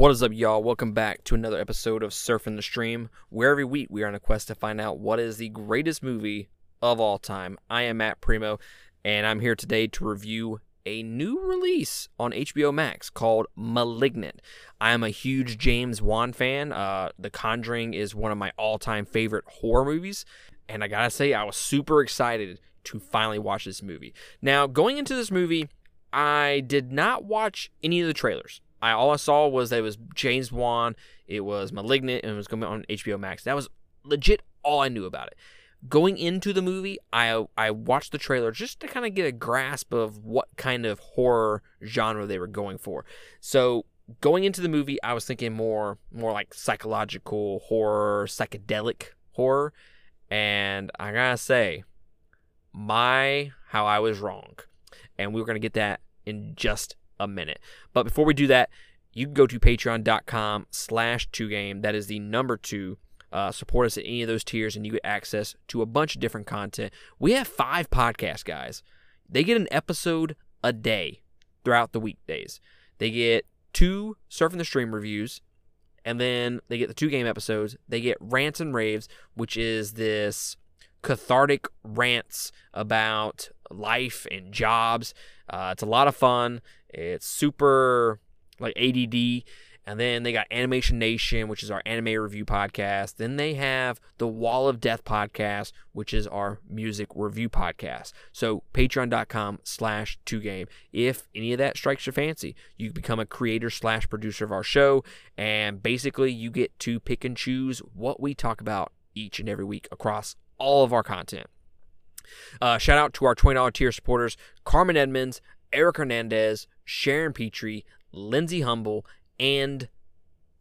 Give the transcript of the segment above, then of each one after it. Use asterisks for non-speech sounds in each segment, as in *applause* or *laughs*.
What is up, y'all? Welcome back to another episode of Surfing the Stream, where every week we are on a quest to find out what is the greatest movie of all time. I am Matt Primo, and I'm here today to review a new release on HBO Max called Malignant. I am a huge James Wan fan. Uh, the Conjuring is one of my all time favorite horror movies, and I gotta say, I was super excited to finally watch this movie. Now, going into this movie, I did not watch any of the trailers. I all I saw was that it was James Wan, it was Malignant, and it was going on HBO Max. That was legit all I knew about it. Going into the movie, I I watched the trailer just to kind of get a grasp of what kind of horror genre they were going for. So going into the movie, I was thinking more more like psychological horror, psychedelic horror, and I gotta say, my how I was wrong, and we were gonna get that in just a minute. But before we do that, you can go to patreon.com slash 2game. That is the number two. Uh, support us at any of those tiers and you get access to a bunch of different content. We have five podcasts, guys. They get an episode a day throughout the weekdays. They get two Surfing the Stream reviews, and then they get the two game episodes. They get Rants and Raves, which is this cathartic rants about life and jobs. Uh, it's a lot of fun. It's super like ADD. And then they got Animation Nation, which is our anime review podcast. Then they have the Wall of Death podcast, which is our music review podcast. So patreon.com slash 2game. If any of that strikes your fancy, you become a creator slash producer of our show. And basically you get to pick and choose what we talk about each and every week across all of our content. Uh, shout out to our $20 tier supporters Carmen Edmonds, Eric Hernandez, Sharon Petrie, Lindsay Humble, and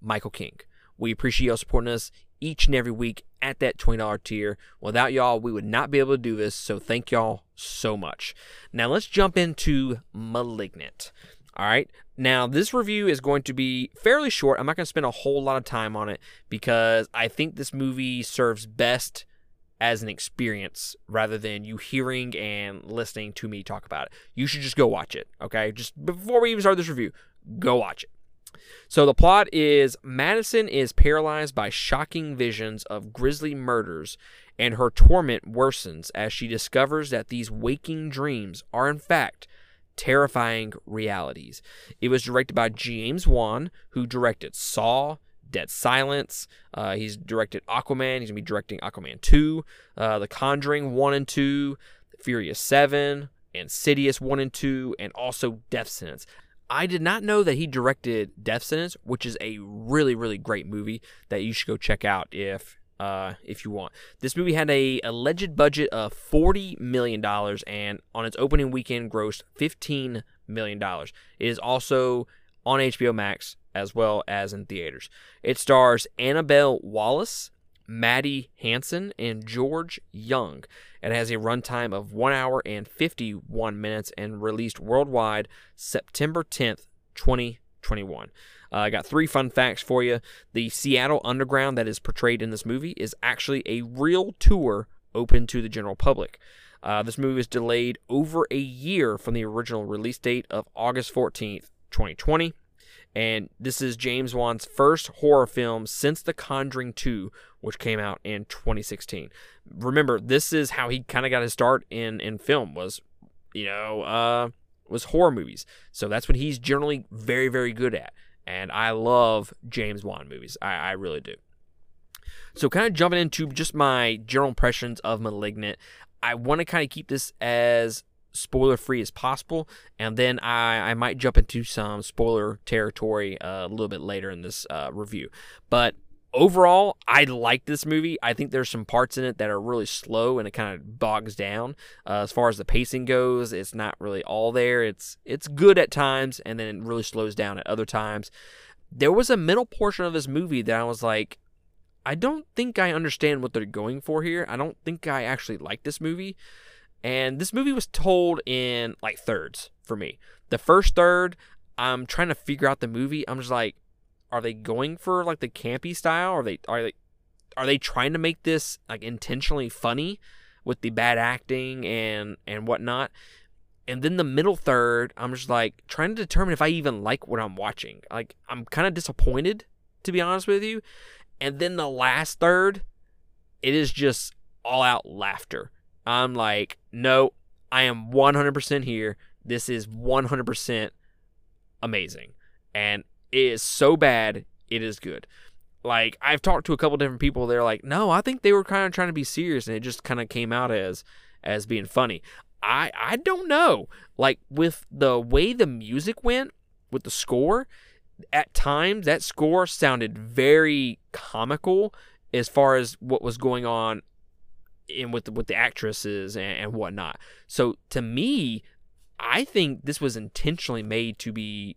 Michael King. We appreciate y'all supporting us each and every week at that $20 tier. Without y'all, we would not be able to do this, so thank y'all so much. Now let's jump into Malignant. All right. Now, this review is going to be fairly short. I'm not going to spend a whole lot of time on it because I think this movie serves best as an experience rather than you hearing and listening to me talk about it. You should just go watch it, okay? Just before we even start this review, go watch it. So the plot is Madison is paralyzed by shocking visions of grisly murders and her torment worsens as she discovers that these waking dreams are in fact terrifying realities. It was directed by James Wan, who directed Saw, Dead Silence. Uh, he's directed Aquaman. He's gonna be directing Aquaman 2, uh, The Conjuring 1 and 2, Furious 7, Insidious 1 and 2, and also Death Sentence. I did not know that he directed Death Sentence, which is a really, really great movie that you should go check out if uh, if you want. This movie had a alleged budget of forty million dollars, and on its opening weekend grossed fifteen million dollars. It is also on HBO Max as well as in theaters. It stars Annabelle Wallis, Maddie Hasson, and George Young. It has a runtime of 1 hour and 51 minutes and released worldwide September 10th, 2021. Uh, I got three fun facts for you. The Seattle Underground that is portrayed in this movie is actually a real tour open to the general public. Uh, this movie was delayed over a year from the original release date of August 14th, 2020. And this is James Wan's first horror film since The Conjuring 2, which came out in 2016. Remember, this is how he kind of got his start in, in film was, you know, uh, was horror movies. So that's what he's generally very, very good at. And I love James Wan movies. I, I really do. So, kind of jumping into just my general impressions of Malignant, I want to kind of keep this as spoiler free as possible, and then I, I might jump into some spoiler territory uh, a little bit later in this uh, review. But overall, I like this movie. I think there's some parts in it that are really slow and it kind of bogs down. Uh, as far as the pacing goes, it's not really all there. It's it's good at times, and then it really slows down at other times. There was a middle portion of this movie that I was like, I don't think I understand what they're going for here. I don't think I actually like this movie. And this movie was told in like thirds for me. The first third, I'm trying to figure out the movie. I'm just like, are they going for like the campy style? Are they are they are they trying to make this like intentionally funny with the bad acting and and whatnot? And then the middle third, I'm just like trying to determine if I even like what I'm watching. Like I'm kind of disappointed to be honest with you. And then the last third, it is just all out laughter. I'm like, no, I am 100% here. This is 100% amazing. And it is so bad, it is good. Like, I've talked to a couple different people. They're like, no, I think they were kind of trying to be serious and it just kind of came out as as being funny. I I don't know. Like with the way the music went with the score, at times that score sounded very comical as far as what was going on in with the, with the actresses and, and whatnot. So to me, I think this was intentionally made to be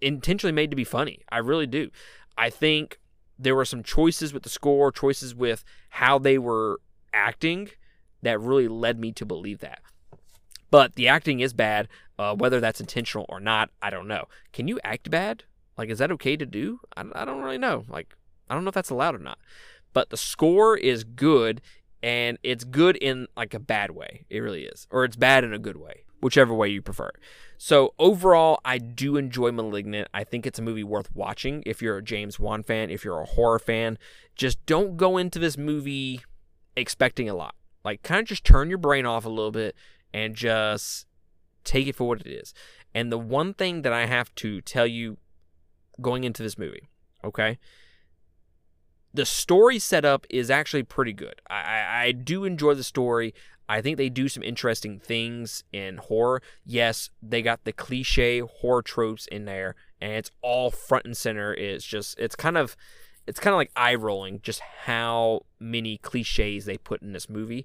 intentionally made to be funny. I really do. I think there were some choices with the score, choices with how they were acting that really led me to believe that. But the acting is bad. Uh, whether that's intentional or not, I don't know. Can you act bad? Like, is that okay to do? I, I don't really know. Like, I don't know if that's allowed or not. But the score is good, and it's good in like a bad way. It really is, or it's bad in a good way, whichever way you prefer. So overall, I do enjoy *Malignant*. I think it's a movie worth watching if you're a James Wan fan, if you're a horror fan. Just don't go into this movie expecting a lot. Like, kind of just turn your brain off a little bit and just take it for what it is. And the one thing that I have to tell you going into this movie, okay? The story setup is actually pretty good. I, I, do enjoy the story. I think they do some interesting things in horror. Yes, they got the cliche horror tropes in there, and it's all front and center. It's just, it's kind of, it's kind of like eye rolling just how many cliches they put in this movie.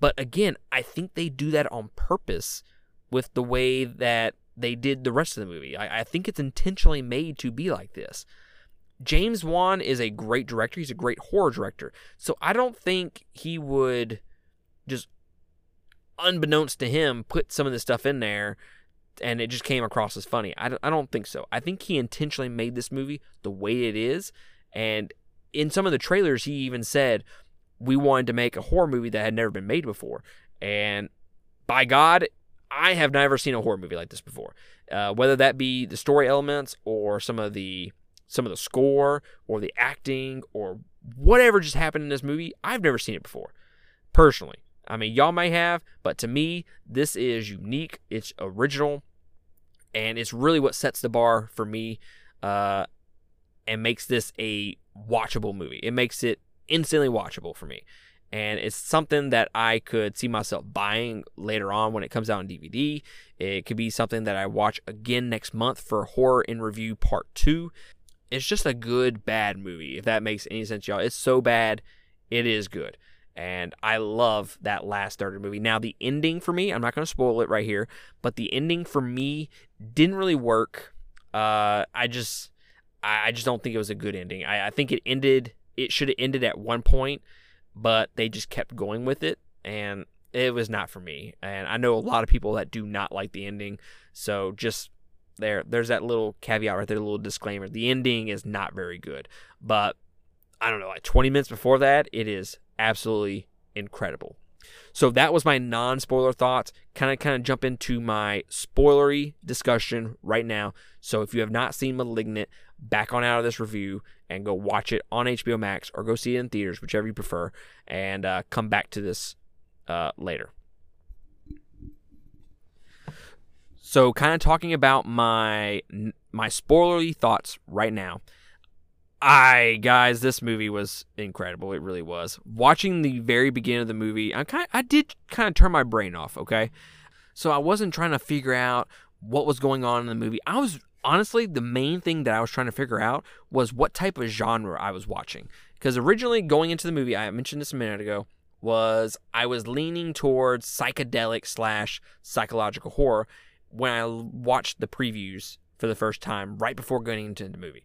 But again, I think they do that on purpose with the way that they did the rest of the movie. I, I think it's intentionally made to be like this. James Wan is a great director. He's a great horror director. So I don't think he would just, unbeknownst to him, put some of this stuff in there and it just came across as funny. I don't, I don't think so. I think he intentionally made this movie the way it is. And in some of the trailers, he even said, we wanted to make a horror movie that had never been made before. And by God, I have never seen a horror movie like this before. Uh, whether that be the story elements or some of the some of the score or the acting or whatever just happened in this movie, I've never seen it before. Personally, I mean, y'all may have, but to me, this is unique. It's original, and it's really what sets the bar for me, uh, and makes this a watchable movie. It makes it instantly watchable for me and it's something that I could see myself buying later on when it comes out on DVD. It could be something that I watch again next month for Horror in Review Part 2. It's just a good, bad movie, if that makes any sense, y'all. It's so bad, it is good. And I love that last third of the movie. Now, the ending for me, I'm not going to spoil it right here, but the ending for me didn't really work. Uh, I just, I just don't think it was a good ending. I, I think it ended, it should have ended at one point but they just kept going with it and it was not for me. And I know a lot of people that do not like the ending. So just there there's that little caveat right there, a little disclaimer. The ending is not very good. But I don't know, like 20 minutes before that, it is absolutely incredible. So that was my non-spoiler thoughts. Kind of kind of jump into my spoilery discussion right now. So if you have not seen Malignant, back on out of this review and go watch it on HBO Max or go see it in theaters, whichever you prefer, and uh, come back to this uh, later. So, kind of talking about my my spoilery thoughts right now. I guys, this movie was incredible. It really was. Watching the very beginning of the movie, I kind I did kind of turn my brain off. Okay, so I wasn't trying to figure out what was going on in the movie. I was honestly the main thing that I was trying to figure out was what type of genre I was watching. Because originally going into the movie, I mentioned this a minute ago, was I was leaning towards psychedelic slash psychological horror when I watched the previews for the first time right before going into the movie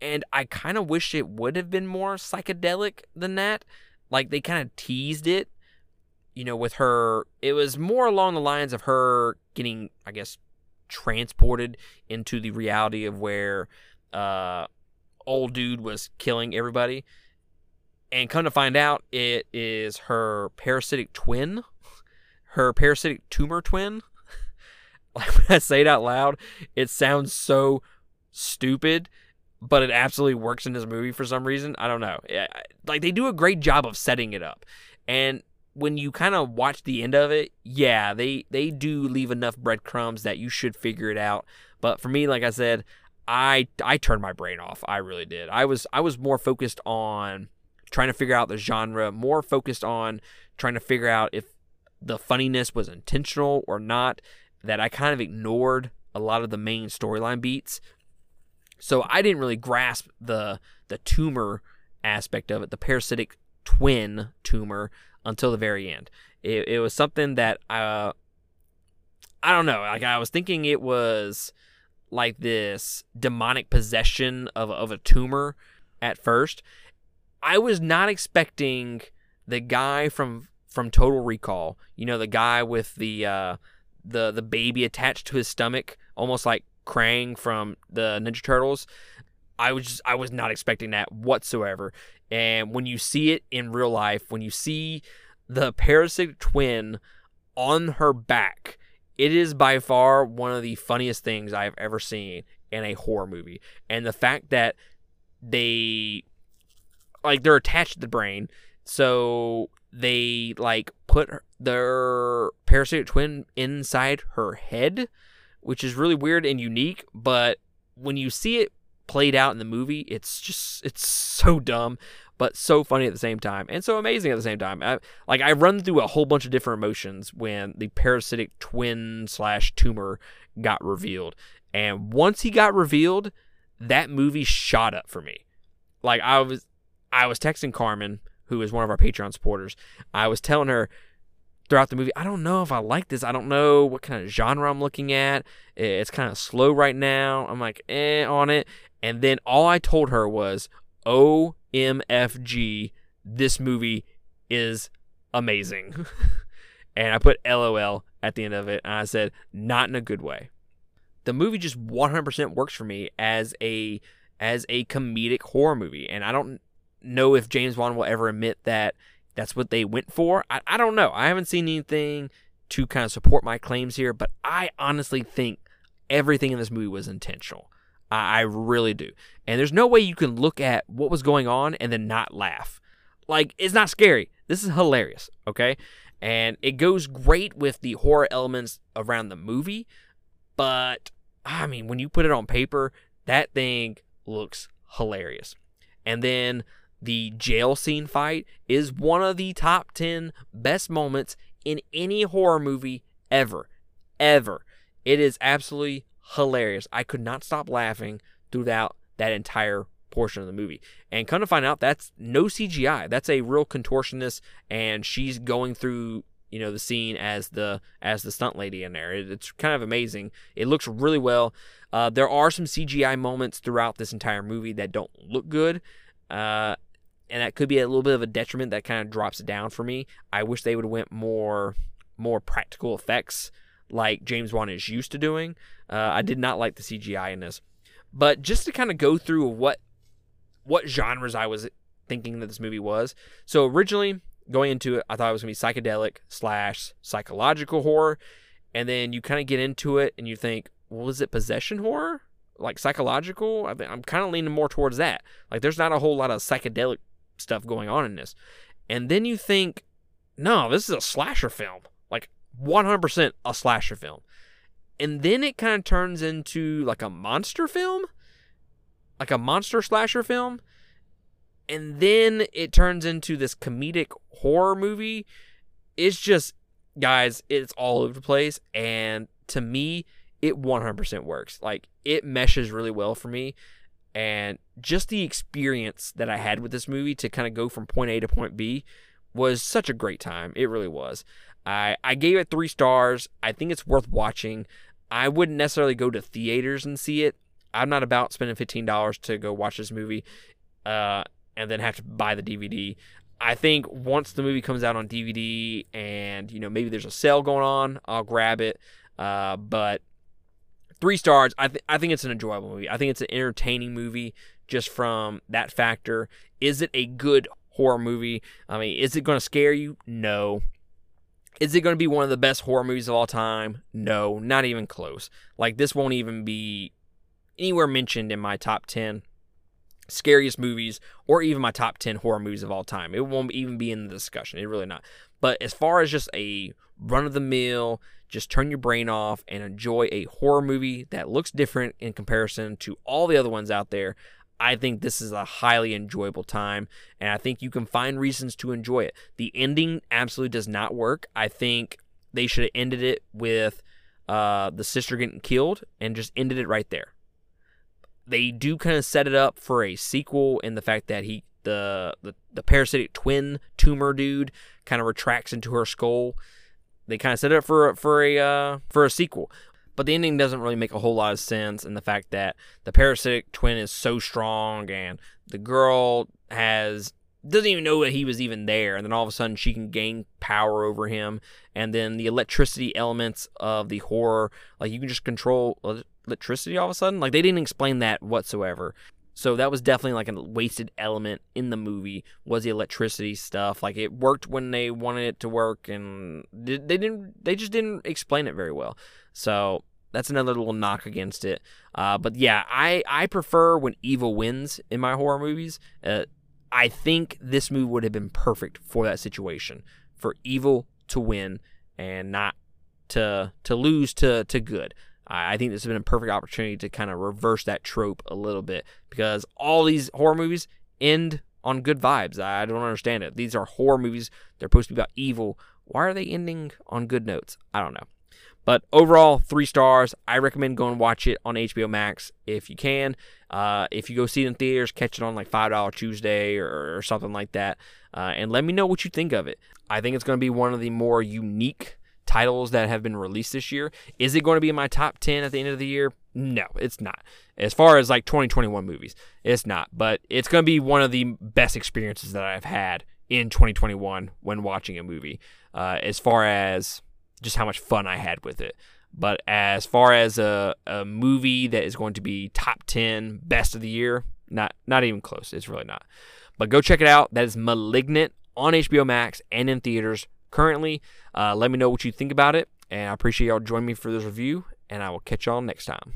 and I kind of wish it would have been more psychedelic than that. Like they kind of teased it, you know, with her. It was more along the lines of her getting, I guess, transported into the reality of where uh, old dude was killing everybody. And come to find out, it is her parasitic twin, her parasitic tumor twin. *laughs* like when I say it out loud, it sounds so stupid, but it absolutely works in this movie for some reason. I don't know. Eh, like they do a great job of setting it up. And when you kind of watch the end of it, yeah, they they do leave enough breadcrumbs that you should figure it out. But for me, like I said, I I turned my brain off. I really did. I was I was more focused on trying to figure out the genre, more focused on trying to figure out if the funniness was intentional or not, that I kind of ignored a lot of the main storyline beats. So I didn't really grasp the the tumor aspect of it, the parasitic twin tumor, until the very end. It, it was something that uh, I don't know. Like I was thinking it was like this demonic possession of of a tumor at first. I was not expecting the guy from from Total Recall. You know, the guy with the uh, the the baby attached to his stomach, almost like Krang from the Ninja Turtles. I was just, I was not expecting that whatsoever. And when you see it in real life, when you see the parasitic twin on her back, it is by far one of the funniest things I've ever seen in a horror movie. And the fact that they like they're attached to the brain, so they like put their parasitic twin inside her head, which is really weird and unique. But when you see it played out in the movie, it's just it's so dumb, but so funny at the same time, and so amazing at the same time. I, like I run through a whole bunch of different emotions when the parasitic twin slash tumor got revealed, and once he got revealed, that movie shot up for me. Like I was I was texting Carmen who is one of our Patreon supporters, I was telling her throughout the movie, I don't know if I like this. I don't know what kind of genre I'm looking at. It's kind of slow right now. I'm like, eh, on it. And then all I told her was, OMFG, this movie is amazing. *laughs* and I put LOL at the end of it. And I said, not in a good way. The movie just 100% works for me as a as a comedic horror movie. And I don't know if James Wan will ever admit that that's what they went for. I, I don't know. I haven't seen anything to kind of support my claims here, but I honestly think everything in this movie was intentional. I, I really do. And there's no way you can look at what was going on and then not laugh. Like, it's not scary. This is hilarious, okay? And it goes great with the horror elements around the movie, but I mean, when you put it on paper, that thing looks hilarious. And then the jail scene fight is one of the top 10 best moments in any horror movie ever. Ever. It is absolutely hilarious. I could not stop laughing throughout that entire portion of the movie. And come to find out, that's no CGI. That's a real contortionist, and she's going through you know the scene as the as the stunt lady in there. it's kind of amazing. It looks really well. Uh, there are some CGI moments throughout this entire movie that don't look good. Uh, and that could be a little bit of a detriment that kind of drops down for me. I wish they would have went more more practical effects like James Wan is used to doing. Uh, I did not like the CGI in this, but just to kind of go through what what genres I was thinking that this movie was. So originally going into it, I thought it was gonna be psychedelic slash psychological horror, and then you kind of get into it and you think, well, is it possession horror? Like psychological? I I'm kind of leaning more towards that. Like, there's not a whole lot of psychedelic stuff going on in this. And then you think, no, this is a slasher film. Like 100% a slasher film. And then it kind of turns into like a monster film, like a monster slasher film. And then it turns into this comedic horror movie. It's just, guys, it's all over the place. And to me, it 100% works. Like it meshes really well for me and just the experience that I had with this movie to kind of go from point A to point B was such a great time. It really was. I I gave it 3 stars. I think it's worth watching. I wouldn't necessarily go to theaters and see it. I'm not about spending $15 to go watch this movie uh, and then have to buy the DVD. I think once the movie comes out on DVD and you know maybe there's a sale going on, I'll grab it. Uh, but three stars. I th- I think it's an enjoyable movie. I think it's an entertaining movie just from that factor. Is it a good horror movie? I mean, is it going to scare you? No. Is it going to be one of the best horror movies of all time? No, not even close. Like, this won't even be anywhere mentioned in my top 10 scariest movies or even my top 10 horror movies of all time. It won't even be in the discussion. It really not. But as far as just a run of the mill, just turn your brain off and enjoy a horror movie that looks different in comparison to all the other ones out there, I think this is a highly enjoyable time, and I think you can find reasons to enjoy it. The ending absolutely does not work. I think they should have ended it with uh, the sister getting killed and just ended it right there. They do kind of set it up for a sequel in the fact that he the the, the parasitic twin tumor dude kind of retracts into her skull. They kind of set it up for for a uh, for a sequel. But the ending doesn't really make a whole lot of sense and the fact that the parasitic twin is so strong and the girl has doesn't even know that he was even there and then all of a sudden she can gain power over him and then the electricity elements of the horror like you can just control electricity all of a sudden like they didn't explain that whatsoever so that was definitely like a wasted element in the movie was the electricity stuff like it worked when they wanted it to work and they didn't they just didn't explain it very well so that's another little knock against it. Uh, but yeah, I, I prefer when evil wins in my horror movies. Uh, I think this movie would have been perfect for that situation, for evil to win and not to to lose to to good. I, think this has been a perfect opportunity to kind of reverse that trope a little bit because all these horror movies end on good vibes. I don't understand it. These are horror movies. They're supposed to be about evil. Why are they ending on good notes? I don't know. But overall, three stars. I recommend going watch it on HBO Max if you can. Uh, if you go see it in theaters, catch it on like $5 Tuesday or, or something like that. Uh, and let me know what you think of it. I think it's going to be one of the more unique titles that have been released this year. Is it going to be in my top 10 at the end of the year? No, it's not. As far as like 2021 movies, it's not. But it's going to be one of the best experiences that I've had in 2021 when watching a movie. Uh, as far as just how much fun I had with it. But as far as a, a movie that is going to be top 10 best of the year, not not even close. It's really not. But go check it out. That is Malignant on HBO Max and in theaters currently. Uh, let me know what you think about it. And I appreciate y'all joining me for this review. And I will catch y'all next time.